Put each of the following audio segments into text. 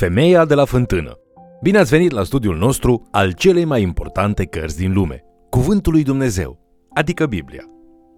Femeia de la fântână. Bine ați venit la studiul nostru al celei mai importante cărți din lume, Cuvântul lui Dumnezeu, adică Biblia.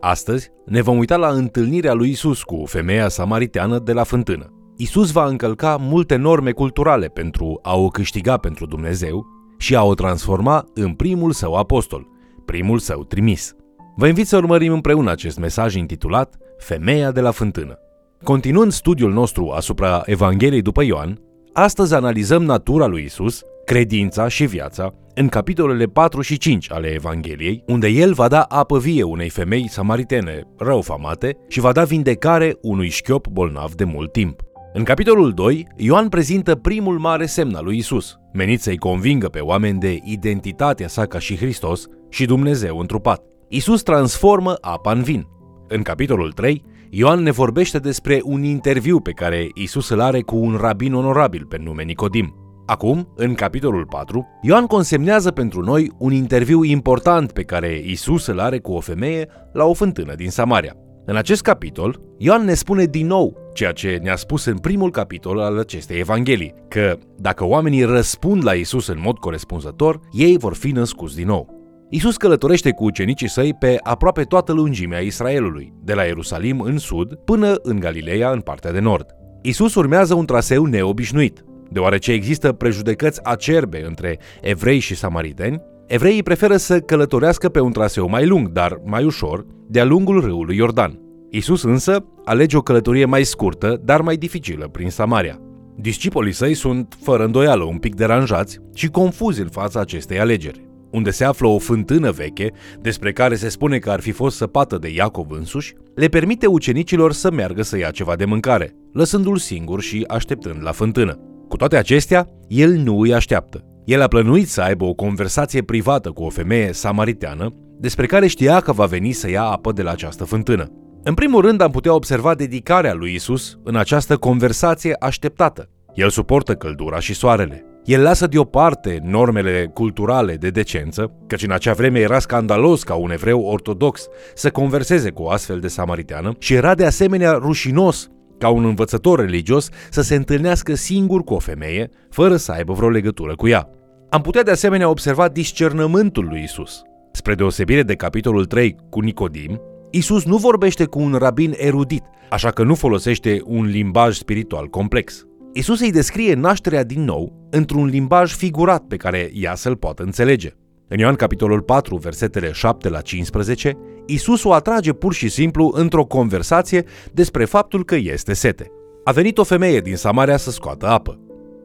Astăzi ne vom uita la întâlnirea lui Isus cu femeia samariteană de la fântână. Isus va încălca multe norme culturale pentru a o câștiga pentru Dumnezeu și a o transforma în primul său apostol, primul său trimis. Vă invit să urmărim împreună acest mesaj intitulat Femeia de la fântână. Continuând studiul nostru asupra Evangheliei după Ioan, astăzi analizăm natura lui Isus, credința și viața în capitolele 4 și 5 ale Evangheliei, unde el va da apă vie unei femei samaritene răufamate și va da vindecare unui șchiop bolnav de mult timp. În capitolul 2, Ioan prezintă primul mare semn al lui Isus, menit să-i convingă pe oameni de identitatea sa ca și Hristos și Dumnezeu întrupat. Isus transformă apa în vin. În capitolul 3, Ioan ne vorbește despre un interviu pe care Isus îl are cu un rabin onorabil pe nume Nicodim. Acum, în capitolul 4, Ioan consemnează pentru noi un interviu important pe care Isus îl are cu o femeie la o fântână din Samaria. În acest capitol, Ioan ne spune din nou ceea ce ne-a spus în primul capitol al acestei evanghelii, că dacă oamenii răspund la Isus în mod corespunzător, ei vor fi născuți din nou. Isus călătorește cu ucenicii săi pe aproape toată lungimea Israelului, de la Ierusalim în sud până în Galileea în partea de nord. Isus urmează un traseu neobișnuit. Deoarece există prejudecăți acerbe între evrei și samariteni, evreii preferă să călătorească pe un traseu mai lung, dar mai ușor, de-a lungul râului Iordan. Isus însă alege o călătorie mai scurtă, dar mai dificilă prin Samaria. Discipolii săi sunt, fără îndoială, un pic deranjați și confuzi în fața acestei alegeri unde se află o fântână veche, despre care se spune că ar fi fost săpată de Iacov însuși, le permite ucenicilor să meargă să ia ceva de mâncare, lăsându-l singur și așteptând la fântână. Cu toate acestea, el nu îi așteaptă. El a plănuit să aibă o conversație privată cu o femeie samariteană, despre care știa că va veni să ia apă de la această fântână. În primul rând am putea observa dedicarea lui Isus în această conversație așteptată. El suportă căldura și soarele. El lasă deoparte normele culturale de decență, căci în acea vreme era scandalos ca un evreu ortodox să converseze cu o astfel de samariteană și era de asemenea rușinos ca un învățător religios să se întâlnească singur cu o femeie, fără să aibă vreo legătură cu ea. Am putea de asemenea observa discernământul lui Isus. Spre deosebire de capitolul 3 cu Nicodim, Isus nu vorbește cu un rabin erudit, așa că nu folosește un limbaj spiritual complex. Isus îi descrie nașterea din nou într-un limbaj figurat pe care ea să-l poată înțelege. În Ioan capitolul 4, versetele 7 la 15, Isus o atrage pur și simplu într-o conversație despre faptul că este sete. A venit o femeie din Samaria să scoată apă.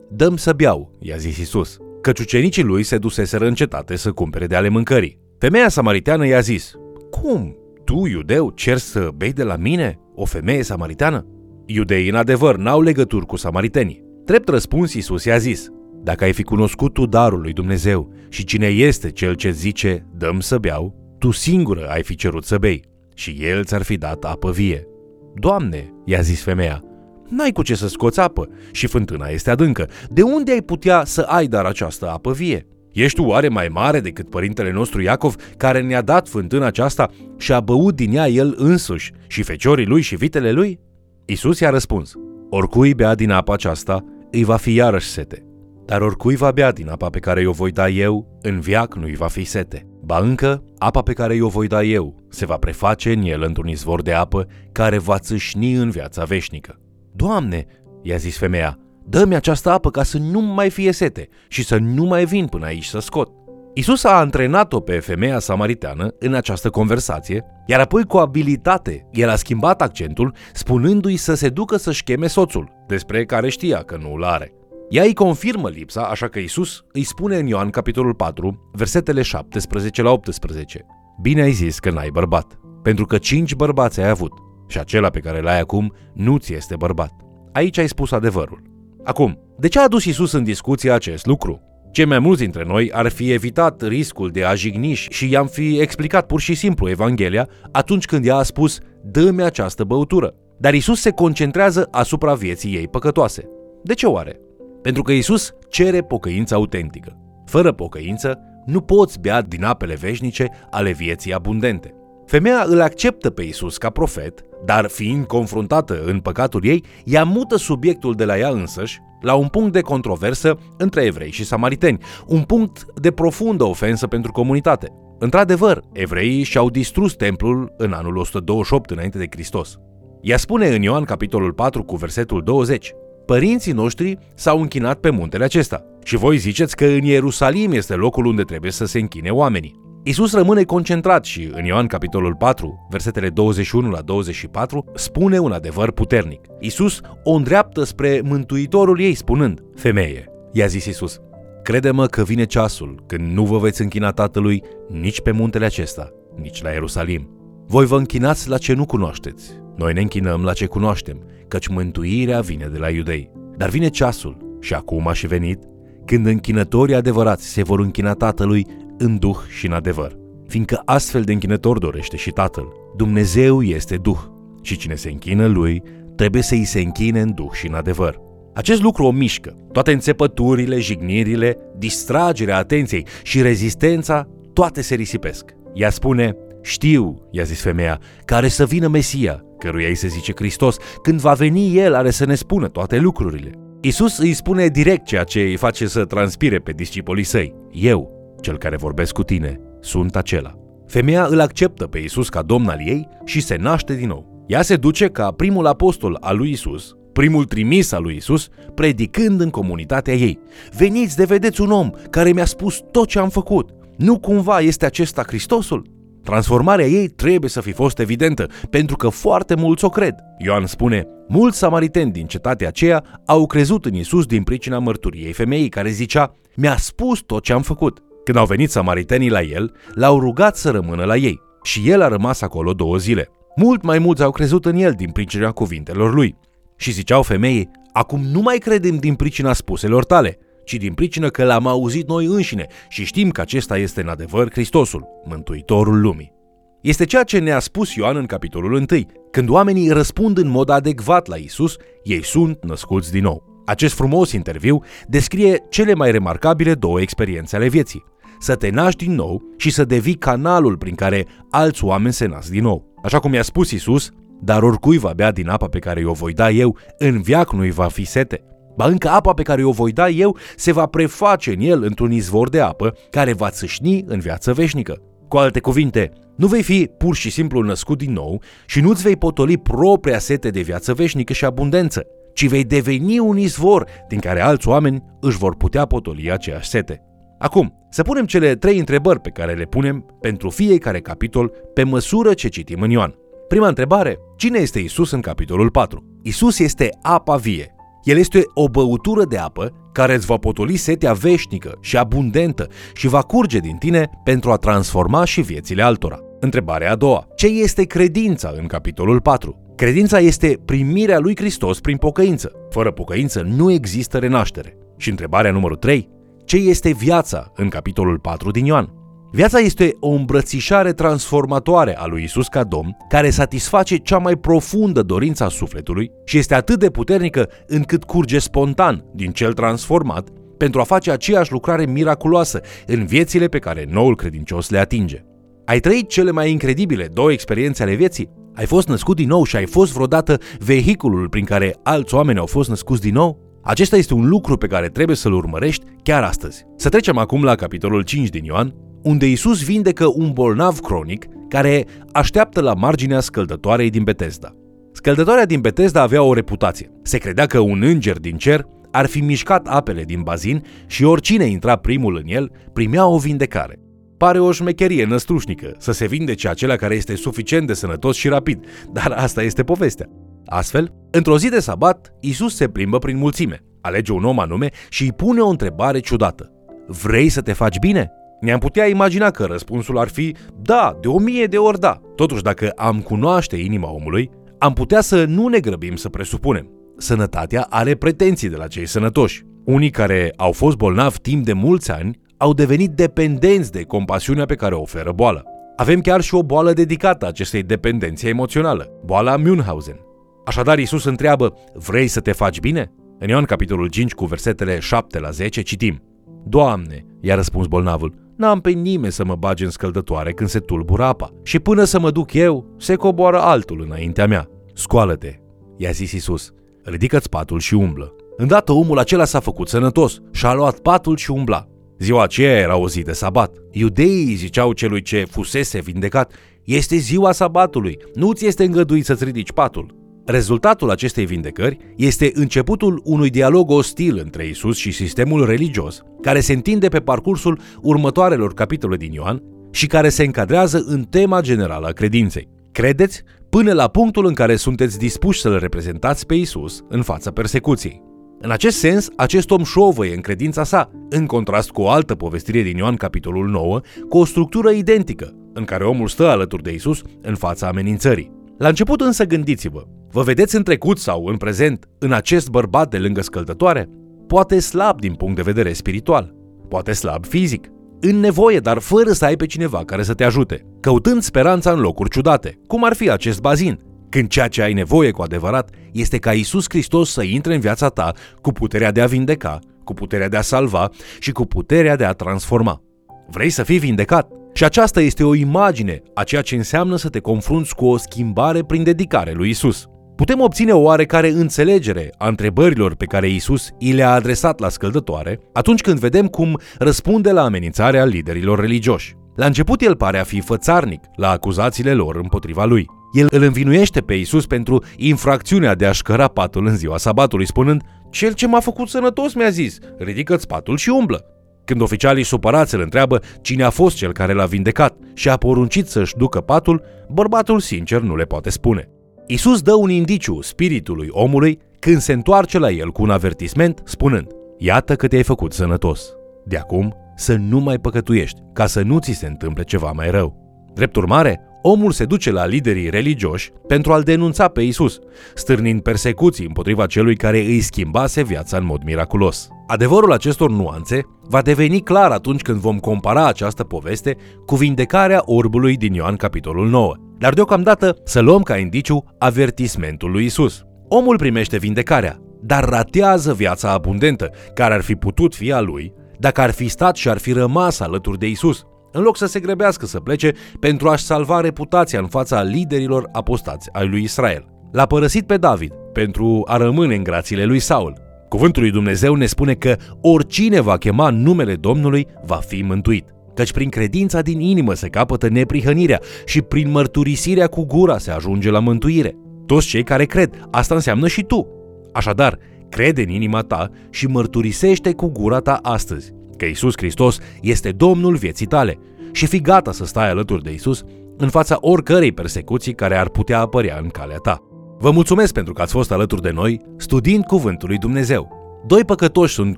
Dăm să beau, i-a zis Isus, căci ucenicii lui se duseseră în cetate să cumpere de ale mâncării. Femeia samariteană i-a zis, Cum? Tu, iudeu, cer să bei de la mine, o femeie samariteană? Iudeii, în adevăr, n-au legături cu samaritenii. Drept răspuns, Iisus i-a zis, Dacă ai fi cunoscut tu darul lui Dumnezeu și cine este cel ce zice, dăm să beau, tu singură ai fi cerut să bei și el ți-ar fi dat apă vie. Doamne, i-a zis femeia, n-ai cu ce să scoți apă și fântâna este adâncă. De unde ai putea să ai dar această apă vie? Ești tu oare mai mare decât părintele nostru Iacov, care ne-a dat fântâna aceasta și a băut din ea el însuși și feciorii lui și vitele lui? Isus i-a răspuns, oricui bea din apa aceasta, îi va fi iarăși sete. Dar oricui va bea din apa pe care o voi da eu, în viac nu-i va fi sete. Ba încă, apa pe care o voi da eu se va preface în el într-un izvor de apă care va țâșni în viața veșnică. Doamne, i-a zis femeia, dă-mi această apă ca să nu mai fie sete și să nu mai vin până aici să scot. Isus a antrenat-o pe femeia samariteană în această conversație, iar apoi cu abilitate el a schimbat accentul, spunându-i să se ducă să-și cheme soțul, despre care știa că nu îl are. Ea îi confirmă lipsa, așa că Isus îi spune în Ioan capitolul 4, versetele 17 la 18. Bine ai zis că n-ai bărbat, pentru că cinci bărbați ai avut și acela pe care l-ai acum nu ți este bărbat. Aici ai spus adevărul. Acum, de ce a adus Isus în discuție acest lucru? Cei mai mulți dintre noi ar fi evitat riscul de a jigni și i-am fi explicat pur și simplu Evanghelia atunci când ea a spus dă-mi această băutură. Dar Isus se concentrează asupra vieții ei păcătoase. De ce oare? Pentru că Isus cere pocăință autentică. Fără pocăință, nu poți bea din apele veșnice ale vieții abundente. Femeia îl acceptă pe Isus ca profet, dar fiind confruntată în păcatul ei, ea mută subiectul de la ea însăși la un punct de controversă între evrei și samariteni, un punct de profundă ofensă pentru comunitate. Într-adevăr, evreii și-au distrus templul în anul 128 înainte de Hristos. Ea spune în Ioan capitolul 4 cu versetul 20, Părinții noștri s-au închinat pe muntele acesta și voi ziceți că în Ierusalim este locul unde trebuie să se închine oamenii. Isus rămâne concentrat și în Ioan capitolul 4, versetele 21 la 24, spune un adevăr puternic. Isus o îndreaptă spre Mântuitorul ei spunând, Femeie, i-a zis Isus, crede-mă că vine ceasul când nu vă veți închina Tatălui nici pe muntele acesta, nici la Ierusalim. Voi vă închinați la ce nu cunoașteți. Noi ne închinăm la ce cunoaștem, căci mântuirea vine de la iudei. Dar vine ceasul, și acum a și venit, când închinătorii adevărați se vor închina Tatălui în duh și în adevăr. Fiindcă astfel de închinător dorește și Tatăl. Dumnezeu este duh și cine se închină lui trebuie să îi se închine în duh și în adevăr. Acest lucru o mișcă. Toate înțepăturile, jignirile, distragerea atenției și rezistența, toate se risipesc. Ea spune, știu, i-a zis femeia, care să vină Mesia, căruia îi se zice Hristos, când va veni El are să ne spună toate lucrurile. Isus îi spune direct ceea ce îi face să transpire pe discipolii săi. Eu, cel care vorbesc cu tine, sunt acela. Femeia îl acceptă pe Isus ca domn al ei și se naște din nou. Ea se duce ca primul apostol al lui Isus, primul trimis al lui Isus, predicând în comunitatea ei. Veniți de vedeți un om care mi-a spus tot ce am făcut. Nu cumva este acesta Hristosul? Transformarea ei trebuie să fi fost evidentă, pentru că foarte mulți o cred. Ioan spune, mulți samariteni din cetatea aceea au crezut în Isus din pricina mărturiei femeii care zicea, mi-a spus tot ce am făcut. Când au venit samaritenii la el, l-au rugat să rămână la ei și el a rămas acolo două zile. Mult mai mulți au crezut în el din pricina cuvintelor lui. Și ziceau femeii, acum nu mai credem din pricina spuselor tale, ci din pricină că l-am auzit noi înșine și știm că acesta este în adevăr Hristosul, Mântuitorul lumii. Este ceea ce ne-a spus Ioan în capitolul 1. Când oamenii răspund în mod adecvat la Isus, ei sunt născuți din nou. Acest frumos interviu descrie cele mai remarcabile două experiențe ale vieții. Să te naști din nou și să devii canalul prin care alți oameni se nasc din nou. Așa cum i-a spus Isus, dar oricui va bea din apa pe care o voi da eu, în viac nu-i va fi sete. Ba încă apa pe care o voi da eu se va preface în el într-un izvor de apă care va țâșni în viață veșnică. Cu alte cuvinte, nu vei fi pur și simplu născut din nou și nu-ți vei potoli propria sete de viață veșnică și abundență, ci vei deveni un izvor din care alți oameni își vor putea potoli aceeași sete. Acum, să punem cele trei întrebări pe care le punem pentru fiecare capitol pe măsură ce citim în Ioan. Prima întrebare, cine este Isus în capitolul 4? Isus este apa vie, el este o băutură de apă care îți va potoli setea veșnică și abundentă și va curge din tine pentru a transforma și viețile altora. Întrebarea a doua. Ce este credința în capitolul 4? Credința este primirea lui Hristos prin pocăință. Fără pocăință nu există renaștere. Și întrebarea numărul 3. Ce este viața în capitolul 4 din Ioan? Viața este o îmbrățișare transformatoare a lui Isus ca Domn, care satisface cea mai profundă dorință a sufletului și este atât de puternică încât curge spontan din cel transformat pentru a face aceeași lucrare miraculoasă în viețile pe care noul credincios le atinge. Ai trăit cele mai incredibile două experiențe ale vieții? Ai fost născut din nou și ai fost vreodată vehiculul prin care alți oameni au fost născuți din nou? Acesta este un lucru pe care trebuie să-l urmărești chiar astăzi. Să trecem acum la capitolul 5 din Ioan, unde Isus vindecă un bolnav cronic care așteaptă la marginea scăldătoarei din Betesda. Scăldătoarea din Betesda avea o reputație. Se credea că un înger din cer ar fi mișcat apele din bazin și oricine intra primul în el primea o vindecare. Pare o șmecherie năstrușnică să se vindece acela care este suficient de sănătos și rapid, dar asta este povestea. Astfel, într-o zi de sabat, Isus se plimbă prin mulțime, alege un om anume și îi pune o întrebare ciudată. Vrei să te faci bine? Ne-am putea imagina că răspunsul ar fi da, de o mie de ori da. Totuși, dacă am cunoaște inima omului, am putea să nu ne grăbim să presupunem. Sănătatea are pretenții de la cei sănătoși. Unii care au fost bolnavi timp de mulți ani au devenit dependenți de compasiunea pe care o oferă boala. Avem chiar și o boală dedicată acestei dependențe emoțională, boala Münchhausen. Așadar, Isus întreabă, vrei să te faci bine? În Ioan capitolul 5 cu versetele 7 la 10 citim, Doamne, i-a răspuns bolnavul, N-am pe nimeni să mă bage în scăldătoare când se tulbură apa. Și până să mă duc eu, se coboară altul înaintea mea. Scoală-te, i-a zis Isus. Ridică-ți patul și umblă. Îndată omul acela s-a făcut sănătos și a luat patul și umbla. Ziua aceea era o zi de sabat. Iudeii ziceau celui ce fusese vindecat, este ziua sabatului, nu ți este îngăduit să-ți ridici patul. Rezultatul acestei vindecări este începutul unui dialog ostil între Isus și sistemul religios, care se întinde pe parcursul următoarelor capitole din Ioan și care se încadrează în tema generală a credinței. Credeți până la punctul în care sunteți dispuși să-L reprezentați pe Isus în fața persecuției. În acest sens, acest om șovăie în credința sa, în contrast cu o altă povestire din Ioan capitolul 9, cu o structură identică, în care omul stă alături de Isus în fața amenințării. La început însă gândiți-vă, vă vedeți în trecut sau în prezent în acest bărbat de lângă scăldătoare? Poate slab din punct de vedere spiritual, poate slab fizic, în nevoie, dar fără să ai pe cineva care să te ajute, căutând speranța în locuri ciudate, cum ar fi acest bazin, când ceea ce ai nevoie cu adevărat este ca Isus Hristos să intre în viața ta cu puterea de a vindeca, cu puterea de a salva și cu puterea de a transforma. Vrei să fii vindecat? Și aceasta este o imagine a ceea ce înseamnă să te confrunți cu o schimbare prin dedicare lui Isus. Putem obține o oarecare înțelegere a întrebărilor pe care Isus i le-a adresat la scăldătoare atunci când vedem cum răspunde la amenințarea liderilor religioși. La început el pare a fi fățarnic la acuzațiile lor împotriva lui. El îl învinuiește pe Isus pentru infracțiunea de a-și căra patul în ziua sabatului, spunând Cel ce m-a făcut sănătos mi-a zis, ridică-ți patul și umblă. Când oficialii supărați îl întreabă cine a fost cel care l-a vindecat și a poruncit să-și ducă patul, bărbatul sincer nu le poate spune. Isus dă un indiciu spiritului omului când se întoarce la el cu un avertisment, spunând Iată că te-ai făcut sănătos. De acum să nu mai păcătuiești, ca să nu ți se întâmple ceva mai rău. Drept urmare, omul se duce la liderii religioși pentru a-l denunța pe Isus, stârnind persecuții împotriva celui care îi schimbase viața în mod miraculos. Adevărul acestor nuanțe va deveni clar atunci când vom compara această poveste cu vindecarea orbului din Ioan capitolul 9. Dar deocamdată să luăm ca indiciu avertismentul lui Isus. Omul primește vindecarea, dar ratează viața abundentă, care ar fi putut fi a lui dacă ar fi stat și ar fi rămas alături de Isus, în loc să se grăbească să plece pentru a-și salva reputația în fața liderilor apostați ai lui Israel. L-a părăsit pe David pentru a rămâne în grațiile lui Saul. Cuvântul lui Dumnezeu ne spune că oricine va chema numele Domnului va fi mântuit. Căci prin credința din inimă se capătă neprihănirea și prin mărturisirea cu gura se ajunge la mântuire. Toți cei care cred, asta înseamnă și tu. Așadar, crede în inima ta și mărturisește cu gura ta astăzi că Isus Hristos este Domnul vieții tale și fi gata să stai alături de Isus în fața oricărei persecuții care ar putea apărea în calea ta. Vă mulțumesc pentru că ați fost alături de noi studiind Cuvântul lui Dumnezeu. Doi păcătoși sunt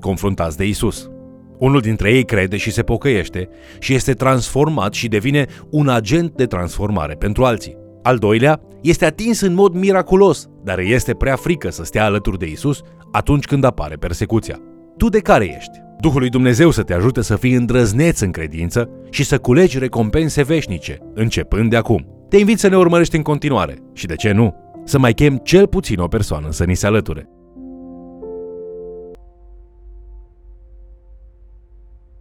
confruntați de Isus. Unul dintre ei crede și se pocăiește și este transformat și devine un agent de transformare pentru alții. Al doilea este atins în mod miraculos, dar este prea frică să stea alături de Isus atunci când apare persecuția. Tu de care ești? Duhul lui Dumnezeu să te ajute să fii îndrăzneț în credință și să culegi recompense veșnice, începând de acum. Te invit să ne urmărești în continuare și, de ce nu, să mai chem cel puțin o persoană să ni se alăture.